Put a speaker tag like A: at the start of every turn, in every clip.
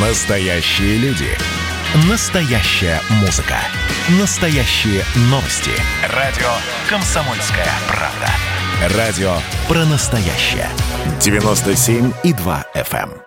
A: Настоящие люди. Настоящая музыка. Настоящие новости. Радио «Комсомольская правда». Радио про настоящее. 97,2 FM.
B: Эм.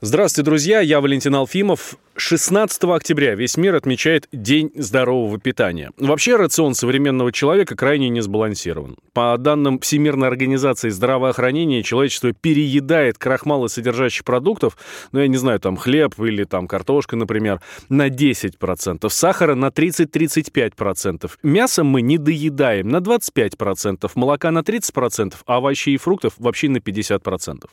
B: Здравствуйте, друзья. Я Валентин Алфимов. 16 октября весь мир отмечает День здорового питания. Вообще рацион современного человека крайне не сбалансирован. По данным Всемирной организации здравоохранения, человечество переедает крахмалосодержащих продуктов, ну, я не знаю, там хлеб или там картошка, например, на 10%, сахара на 30-35%. Мясо мы не доедаем на 25%, молока на 30%, а овощей и фруктов вообще на 50%.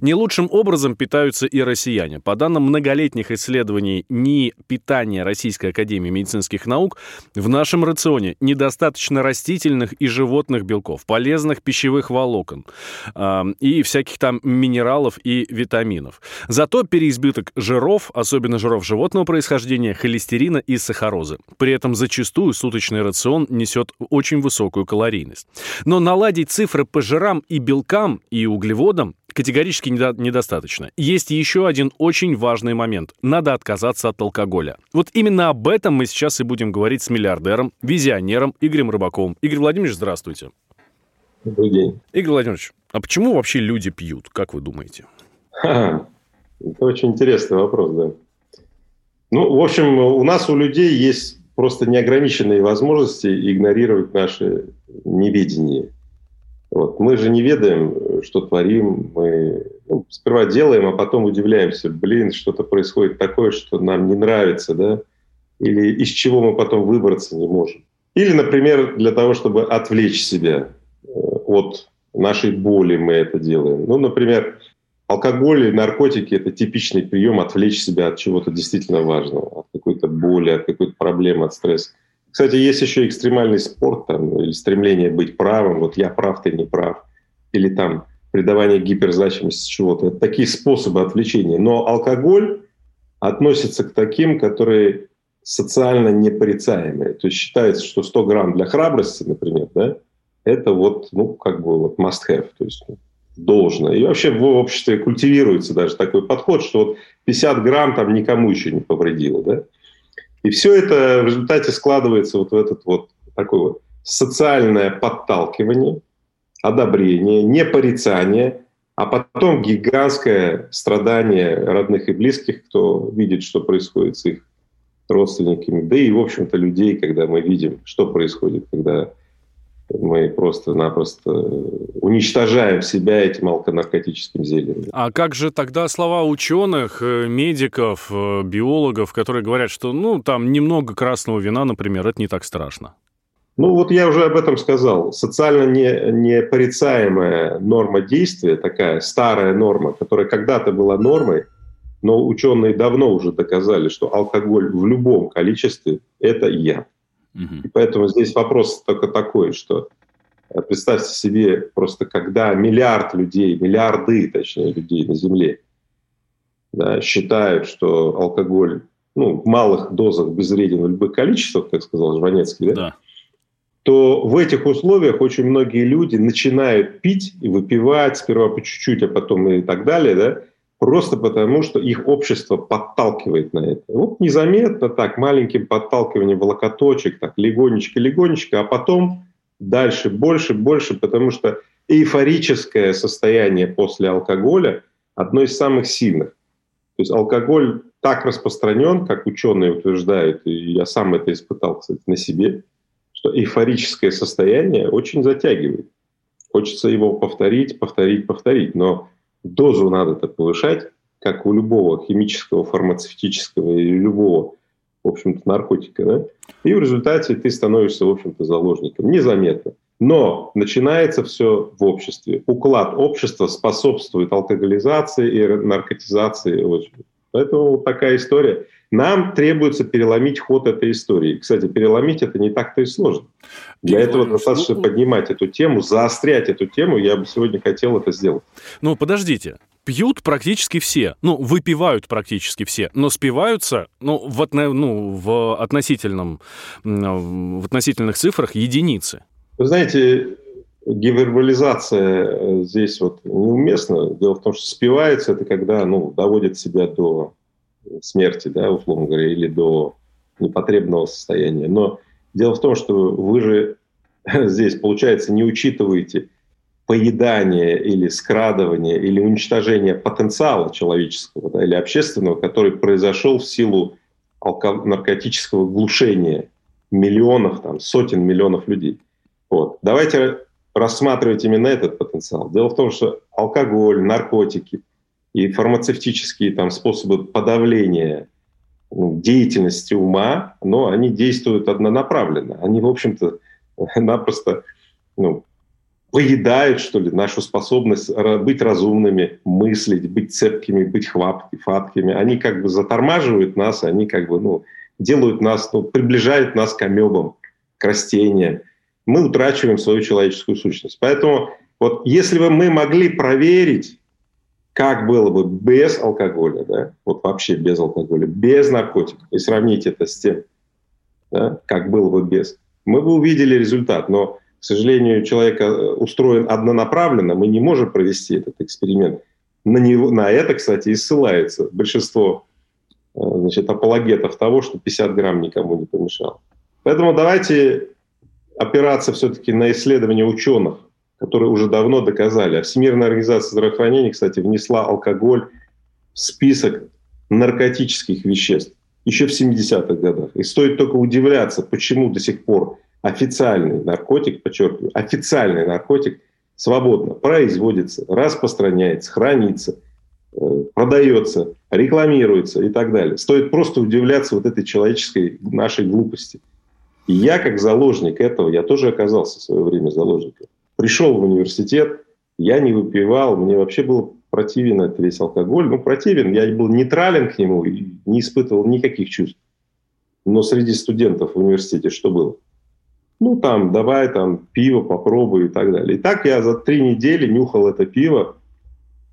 B: Не лучшим образом питаются и россияне. По данным многолетних исследований НИИ питания Российской Академии Медицинских Наук, в нашем рационе недостаточно растительных и животных белков, полезных пищевых волокон э, и всяких там минералов и витаминов. Зато переизбыток жиров, особенно жиров животного происхождения, холестерина и сахарозы. При этом зачастую суточный рацион несет очень высокую калорийность. Но наладить цифры по жирам и белкам и углеводам категорически недо- недостаточно. Есть еще один очень важный момент. Надо отказаться от алкоголя. Вот именно об этом мы сейчас и будем говорить с миллиардером, визионером Игорем Рыбаковым. Игорь Владимирович, здравствуйте.
C: Добрый день.
B: Игорь Владимирович, а почему вообще люди пьют, как вы думаете?
C: Ха, это очень интересный вопрос, да. Ну, в общем, у нас у людей есть просто неограниченные возможности игнорировать наше неведение. Вот. Мы же не ведаем, что творим. Мы ну, сперва делаем, а потом удивляемся. Блин, что-то происходит такое, что нам не нравится, да? Или из чего мы потом выбраться не можем. Или, например, для того, чтобы отвлечь себя э, от нашей боли мы это делаем. Ну, например, алкоголь и наркотики – это типичный прием отвлечь себя от чего-то действительно важного, от какой-то боли, от какой-то проблемы, от стресса. Кстати, есть еще экстремальный спорт там, или стремление быть правым. Вот я прав, ты не прав. Или там придавание гиперзначимости чего-то. Это такие способы отвлечения. Но алкоголь относится к таким, которые социально непорицаемые. То есть считается, что 100 грамм для храбрости, например, да, это вот, ну, как бы вот must have, то есть должно. И вообще в обществе культивируется даже такой подход, что вот 50 грамм там никому еще не повредило, да. И все это в результате складывается вот в этот вот такой вот социальное подталкивание, одобрение, непорицание, а потом гигантское страдание родных и близких, кто видит, что происходит с их родственниками, да и, в общем-то, людей, когда мы видим, что происходит, когда мы просто-напросто уничтожаем себя этим алконаркотическим зельем.
B: А как же тогда слова ученых, э, медиков, э, биологов, которые говорят, что ну там немного красного вина, например, это не так страшно?
C: Ну вот я уже об этом сказал. Социально не, непорицаемая норма действия, такая старая норма, которая когда-то была нормой, но ученые давно уже доказали, что алкоголь в любом количестве – это яд. И поэтому здесь вопрос только такой, что э, представьте себе просто, когда миллиард людей, миллиарды, точнее, людей на Земле да, считают, что алкоголь ну, в малых дозах безвреден в любых количествах, как сказал Жванецкий, да? Да. То в этих условиях очень многие люди начинают пить и выпивать сперва по чуть-чуть, а потом и так далее, да, просто потому, что их общество подталкивает на это. Вот незаметно так, маленьким подталкиванием в локоточек, так легонечко-легонечко, а потом дальше больше, больше, потому что эйфорическое состояние после алкоголя одно из самых сильных. То есть алкоголь так распространен, как ученые утверждают, и я сам это испытал, кстати, на себе, что эйфорическое состояние очень затягивает. Хочется его повторить, повторить, повторить, но дозу надо-то повышать, как у любого химического, фармацевтического или любого, в общем-то, наркотика, да? И в результате ты становишься, в общем-то, заложником. Незаметно. Но начинается все в обществе. Уклад общества способствует алкоголизации и наркотизации. Поэтому вот такая история. Нам требуется переломить ход этой истории. Кстати, переломить это не так-то и сложно. Для и этого достаточно ну, поднимать эту тему, заострять эту тему. Я бы сегодня хотел это сделать.
B: Ну, подождите. Пьют практически все, ну, выпивают практически все, но спиваются, ну, в, отно, ну, в относительном, в относительных цифрах единицы.
C: Вы знаете, гиперболизация э, здесь вот неуместна. Дело в том, что спивается это когда, ну, доводит себя до смерти, да, условно говоря, или до непотребного состояния. Но дело в том, что вы же здесь, получается, не учитываете поедание или скрадывание или уничтожение потенциала человеческого да, или общественного, который произошел в силу алко- наркотического глушения миллионов, там, сотен миллионов людей. Вот. Давайте рассматривать именно этот потенциал. Дело в том, что алкоголь, наркотики и фармацевтические там, способы подавления ну, деятельности ума, но они действуют однонаправленно. Они, в общем-то, напросто ну, поедают, что ли, нашу способность быть разумными, мыслить, быть цепкими, быть хваткими. Они как бы затормаживают нас, они как бы, ну, делают нас, ну, приближают нас к амебам, к растениям. Мы утрачиваем свою человеческую сущность. Поэтому вот если бы мы могли проверить, как было бы без алкоголя, да, вот вообще без алкоголя, без наркотиков, и сравнить это с тем, да, как было бы без, мы бы увидели результат. Но к сожалению, человек э, устроен однонаправленно, мы не можем провести этот эксперимент. На, него, на это, кстати, и ссылается большинство э, значит, апологетов того, что 50 грамм никому не помешало. Поэтому давайте опираться все-таки на исследования ученых, которые уже давно доказали. А Всемирная организация здравоохранения, кстати, внесла алкоголь в список наркотических веществ еще в 70-х годах. И стоит только удивляться, почему до сих пор официальный наркотик, подчеркиваю, официальный наркотик свободно производится, распространяется, хранится, э, продается, рекламируется и так далее. Стоит просто удивляться вот этой человеческой нашей глупости. И я, как заложник этого, я тоже оказался в свое время заложником. Пришел в университет, я не выпивал, мне вообще было противен этот весь алкоголь. Ну, противен, я был нейтрален к нему не испытывал никаких чувств. Но среди студентов в университете что было? Ну, там, давай там пиво попробуй и так далее. И так я за три недели нюхал это пиво,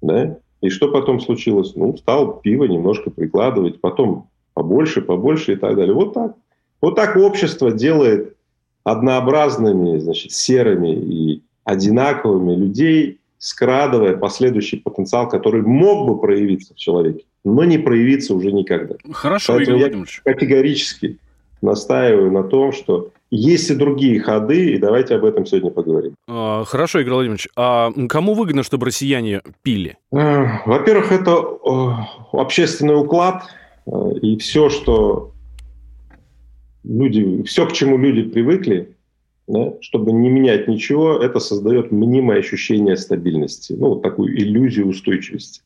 C: да, и что потом случилось? Ну, стал пиво немножко прикладывать, потом побольше, побольше и так далее. Вот так. Вот так общество делает однообразными, значит, серыми и одинаковыми людей, скрадывая последующий потенциал, который мог бы проявиться в человеке, но не проявиться уже никогда.
B: Хорошо,
C: Поэтому Игорь я категорически настаиваю на том, что есть и другие ходы, и давайте об этом сегодня поговорим.
B: А, хорошо, Игорь Владимирович. А кому выгодно, чтобы россияне пили?
C: Э, во-первых, это общественный уклад, э, и все, что люди, все, к чему люди привыкли, да, чтобы не менять ничего, это создает мнимое ощущение стабильности, ну, вот такую иллюзию устойчивости.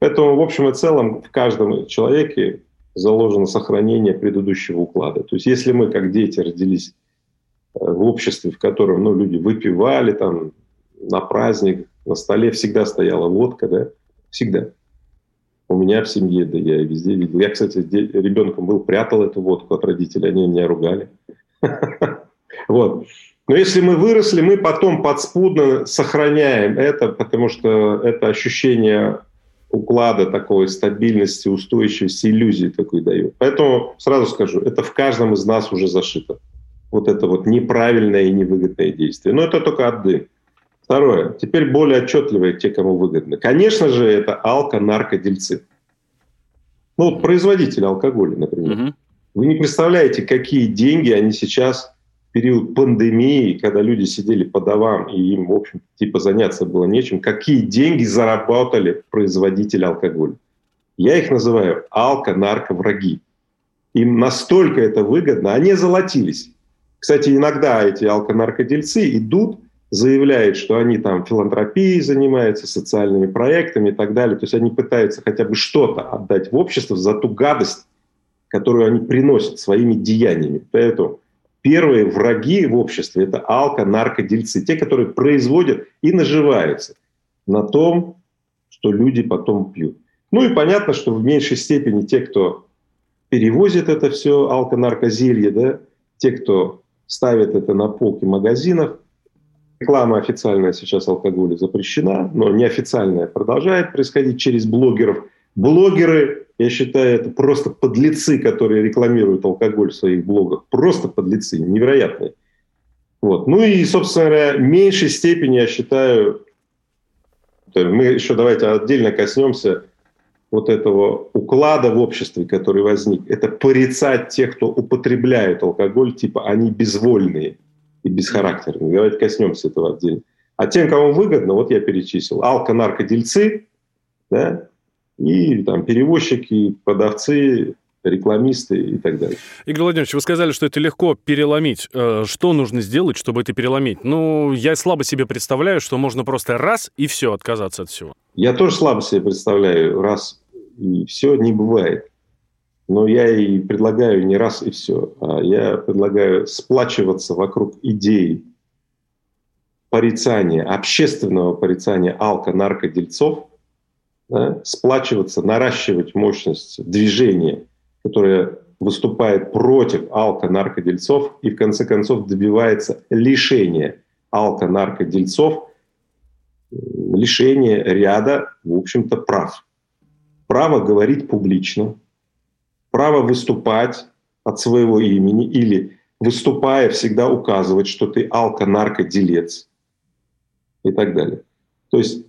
C: Поэтому, в общем и целом, в каждом человеке заложено сохранение предыдущего уклада. То есть если мы, как дети, родились э, в обществе, в котором ну, люди выпивали, там, на праздник, на столе всегда стояла водка, да, всегда. У меня в семье, да я везде видел. Я, кстати, ребенком был, прятал эту водку от родителей, они меня ругали. Вот. Но если мы выросли, мы потом подспудно сохраняем это, потому что это ощущение уклада такой стабильности, устойчивости, иллюзии такой дает. Поэтому сразу скажу, это в каждом из нас уже зашито. Вот это вот неправильное и невыгодное действие. Но это только отдых. Второе. Теперь более отчетливые те, кому выгодно. Конечно же, это алко-наркодельцы. Ну, вот производители алкоголя, например. Угу. Вы не представляете, какие деньги они сейчас период пандемии, когда люди сидели по домам, и им, в общем, типа заняться было нечем, какие деньги заработали производители алкоголя. Я их называю алко-нарко-враги. Им настолько это выгодно, они золотились. Кстати, иногда эти алко-наркодельцы идут, заявляют, что они там филантропией занимаются, социальными проектами и так далее. То есть они пытаются хотя бы что-то отдать в общество за ту гадость, которую они приносят своими деяниями. Поэтому первые враги в обществе – это алко-наркодельцы, те, которые производят и наживаются на том, что люди потом пьют. Ну и понятно, что в меньшей степени те, кто перевозит это все, алко-наркозелье, да, те, кто ставит это на полки магазинов. Реклама официальная сейчас алкоголя запрещена, но неофициальная продолжает происходить через блогеров. Блогеры я считаю, это просто подлецы, которые рекламируют алкоголь в своих блогах. Просто подлецы, невероятные. Вот. Ну и, собственно говоря, в меньшей степени, я считаю, мы еще давайте отдельно коснемся вот этого уклада в обществе, который возник, это порицать тех, кто употребляет алкоголь, типа они безвольные и бесхарактерные. Давайте коснемся этого отдельно. А тем, кому выгодно, вот я перечислил, алко-наркодельцы, да, и там перевозчики, продавцы, рекламисты и так далее.
B: Игорь Владимирович, вы сказали, что это легко переломить. Э, что нужно сделать, чтобы это переломить? Ну, я слабо себе представляю, что можно просто раз и все, отказаться от всего.
C: Я тоже слабо себе представляю, раз и все не бывает. Но я и предлагаю не раз и все, а я предлагаю сплачиваться вокруг идеи порицания, общественного порицания алко-наркодельцов, да, сплачиваться, наращивать мощность движения – которая выступает против алко-наркодельцов и в конце концов добивается лишения алко-наркодельцов, лишения ряда, в общем-то, прав. Право говорить публично, право выступать от своего имени или выступая всегда указывать, что ты алко-наркоделец и так далее. То есть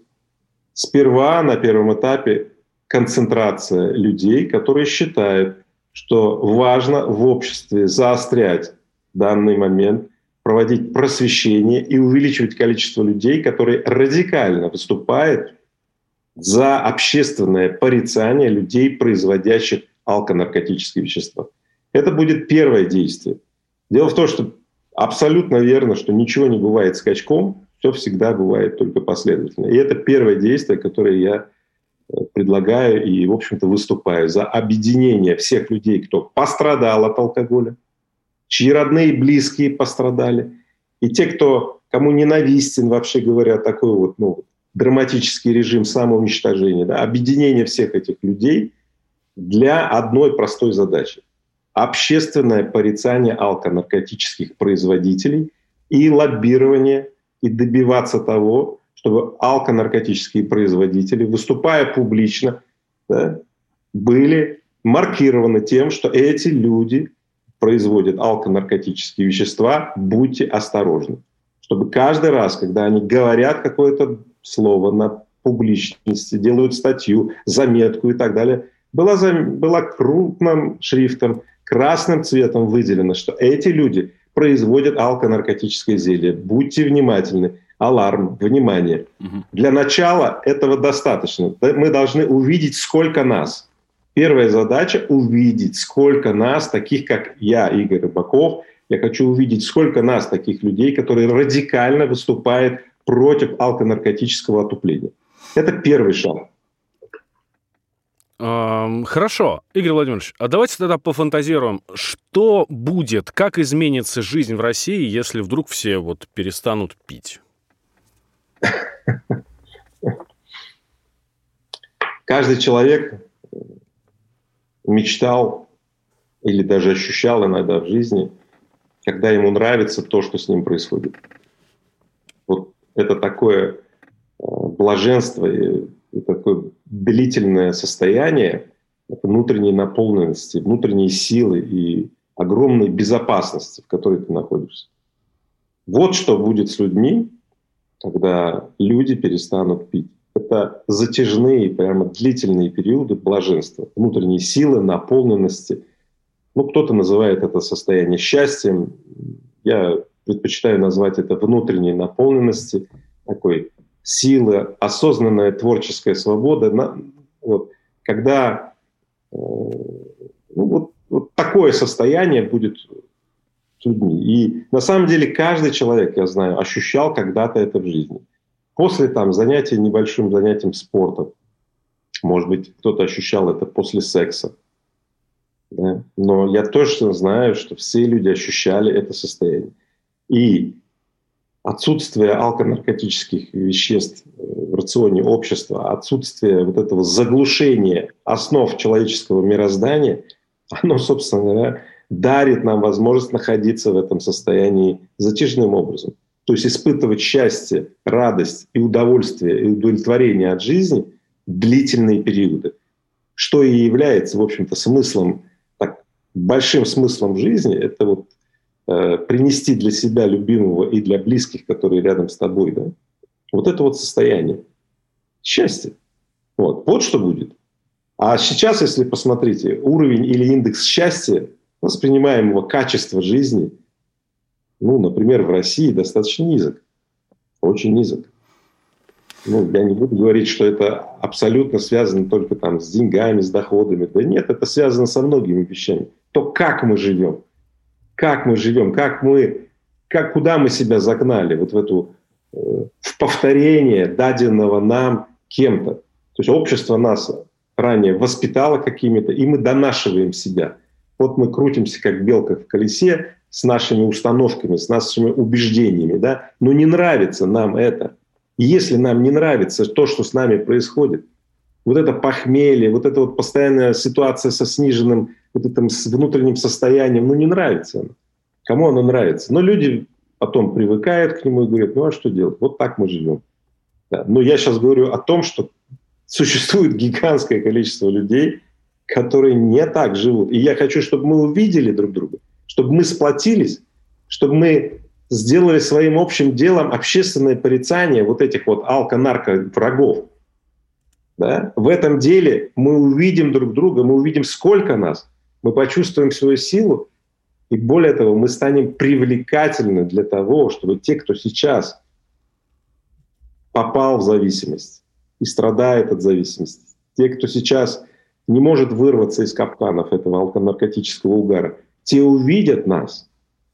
C: сперва на первом этапе концентрация людей, которые считают, что важно в обществе заострять данный момент, проводить просвещение и увеличивать количество людей, которые радикально выступают за общественное порицание людей, производящих алконаркотические вещества. Это будет первое действие. Дело в том, что абсолютно верно, что ничего не бывает скачком, все всегда бывает только последовательно. И это первое действие, которое я предлагаю и, в общем-то, выступаю за объединение всех людей, кто пострадал от алкоголя, чьи родные и близкие пострадали, и те, кто, кому ненавистен, вообще говоря, такой вот ну, драматический режим самоуничтожения, да, объединение всех этих людей для одной простой задачи – общественное порицание алконаркотических производителей и лоббирование и добиваться того, чтобы алконаркотические производители, выступая публично, да, были маркированы тем, что эти люди производят алконаркотические вещества, будьте осторожны. Чтобы каждый раз, когда они говорят какое-то слово на публичности, делают статью, заметку и так далее, было, было крупным шрифтом, красным цветом выделено, что эти люди производят алконаркотическое зелье. Будьте внимательны аларм, внимание. Угу. Для начала этого достаточно. Мы должны увидеть, сколько нас. Первая задача – увидеть, сколько нас, таких как я, Игорь Рыбаков. Я хочу увидеть, сколько нас, таких людей, которые радикально выступают против алконаркотического отупления. Это первый шаг.
B: Хорошо. Игорь Владимирович, а давайте тогда пофантазируем, что будет, как изменится жизнь в России, если вдруг все вот перестанут пить?
C: Каждый человек мечтал или даже ощущал иногда в жизни, когда ему нравится то, что с ним происходит. Вот это такое э, блаженство и такое длительное состояние внутренней наполненности, внутренней силы и огромной безопасности, в которой ты находишься. Вот что будет с людьми, когда люди перестанут пить. Это затяжные, прямо длительные периоды блаженства, внутренней силы, наполненности. Ну, кто-то называет это состояние счастьем. Я предпочитаю назвать это внутренней наполненности, такой силы, осознанная творческая свобода. Вот, когда э, ну, вот, вот такое состояние будет людьми. И на самом деле каждый человек, я знаю, ощущал когда-то это в жизни. После там занятия небольшим занятием спортом, может быть, кто-то ощущал это после секса. Да? Но я точно знаю, что все люди ощущали это состояние. И отсутствие алконаркотических веществ в рационе общества, отсутствие вот этого заглушения основ человеческого мироздания, оно, собственно говоря, дарит нам возможность находиться в этом состоянии затяжным образом. То есть испытывать счастье, радость и удовольствие, и удовлетворение от жизни длительные периоды. Что и является, в общем-то, смыслом, так, большим смыслом жизни, это вот э, принести для себя любимого и для близких, которые рядом с тобой, да, вот это вот состояние счастья. Вот, вот что будет. А сейчас, если посмотрите, уровень или индекс счастья, воспринимаемого качества жизни, ну, например, в России достаточно низок. Очень низок. Ну, я не буду говорить, что это абсолютно связано только там с деньгами, с доходами. Да нет, это связано со многими вещами. То, как мы живем, как мы живем, как мы, как, куда мы себя загнали, вот в эту, э, в повторение даденного нам кем-то. То есть общество нас ранее воспитало какими-то, и мы донашиваем себя. Вот мы крутимся, как белка в колесе, с нашими установками, с нашими убеждениями, да, но не нравится нам это – и если нам не нравится то, что с нами происходит, вот это похмелье, вот эта вот постоянная ситуация со сниженным вот этим внутренним состоянием, ну не нравится оно. Кому оно нравится? Но люди потом привыкают к нему и говорят, ну а что делать? Вот так мы живем. Да. Но я сейчас говорю о том, что существует гигантское количество людей, которые не так живут. И я хочу, чтобы мы увидели друг друга, чтобы мы сплотились, чтобы мы сделали своим общим делом общественное порицание вот этих вот алко-нарко-врагов. Да? В этом деле мы увидим друг друга, мы увидим, сколько нас, мы почувствуем свою силу, и более того, мы станем привлекательны для того, чтобы те, кто сейчас попал в зависимость и страдает от зависимости, те, кто сейчас не может вырваться из капканов этого алконаркотического угара, те увидят нас –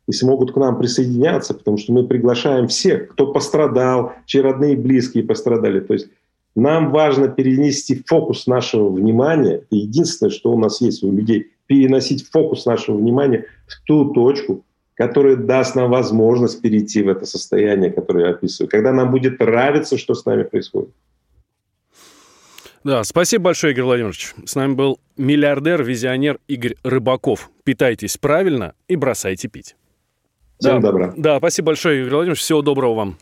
C: и смогут к нам присоединяться, потому что мы приглашаем всех, кто пострадал, чьи родные и близкие пострадали. То есть нам важно перенести фокус нашего внимания, это единственное, что у нас есть у людей, переносить фокус нашего внимания в ту точку, которая даст нам возможность перейти в это состояние, которое я описываю, когда нам будет нравиться, что с нами происходит.
B: Да, спасибо большое, Игорь Владимирович. С нами был миллиардер-визионер Игорь Рыбаков. Питайтесь правильно и бросайте пить.
C: Всем да, добра.
B: Да, спасибо большое, Игорь Владимирович. Всего доброго вам.